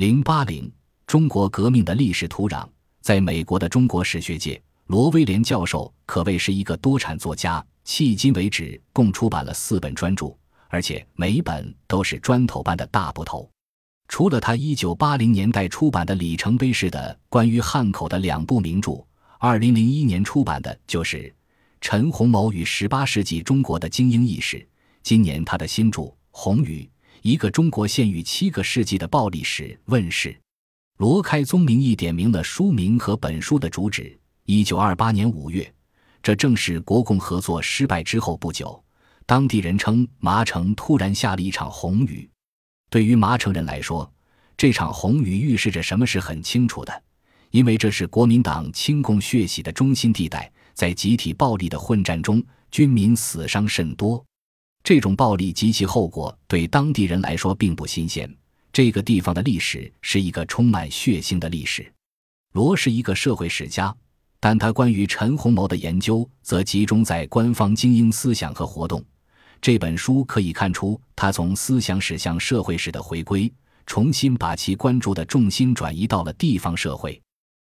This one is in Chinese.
零八零，中国革命的历史土壤。在美国的中国史学界，罗威廉教授可谓是一个多产作家，迄今为止共出版了四本专著，而且每本都是砖头般的大部头。除了他一九八零年代出版的里程碑式的关于汉口的两部名著，二零零一年出版的就是陈洪谋与十八世纪中国的精英意识。今年他的新著《红雨》。一个中国现于七个世纪的暴力史问世，罗开宗明义点明了书名和本书的主旨。一九二八年五月，这正是国共合作失败之后不久，当地人称麻城突然下了一场红雨。对于麻城人来说，这场红雨预示着什么是很清楚的，因为这是国民党清共血洗的中心地带，在集体暴力的混战中，军民死伤甚多。这种暴力及其后果对当地人来说并不新鲜。这个地方的历史是一个充满血腥的历史。罗是一个社会史家，但他关于陈洪谋的研究则集中在官方精英思想和活动。这本书可以看出他从思想史向社会史的回归，重新把其关注的重心转移到了地方社会。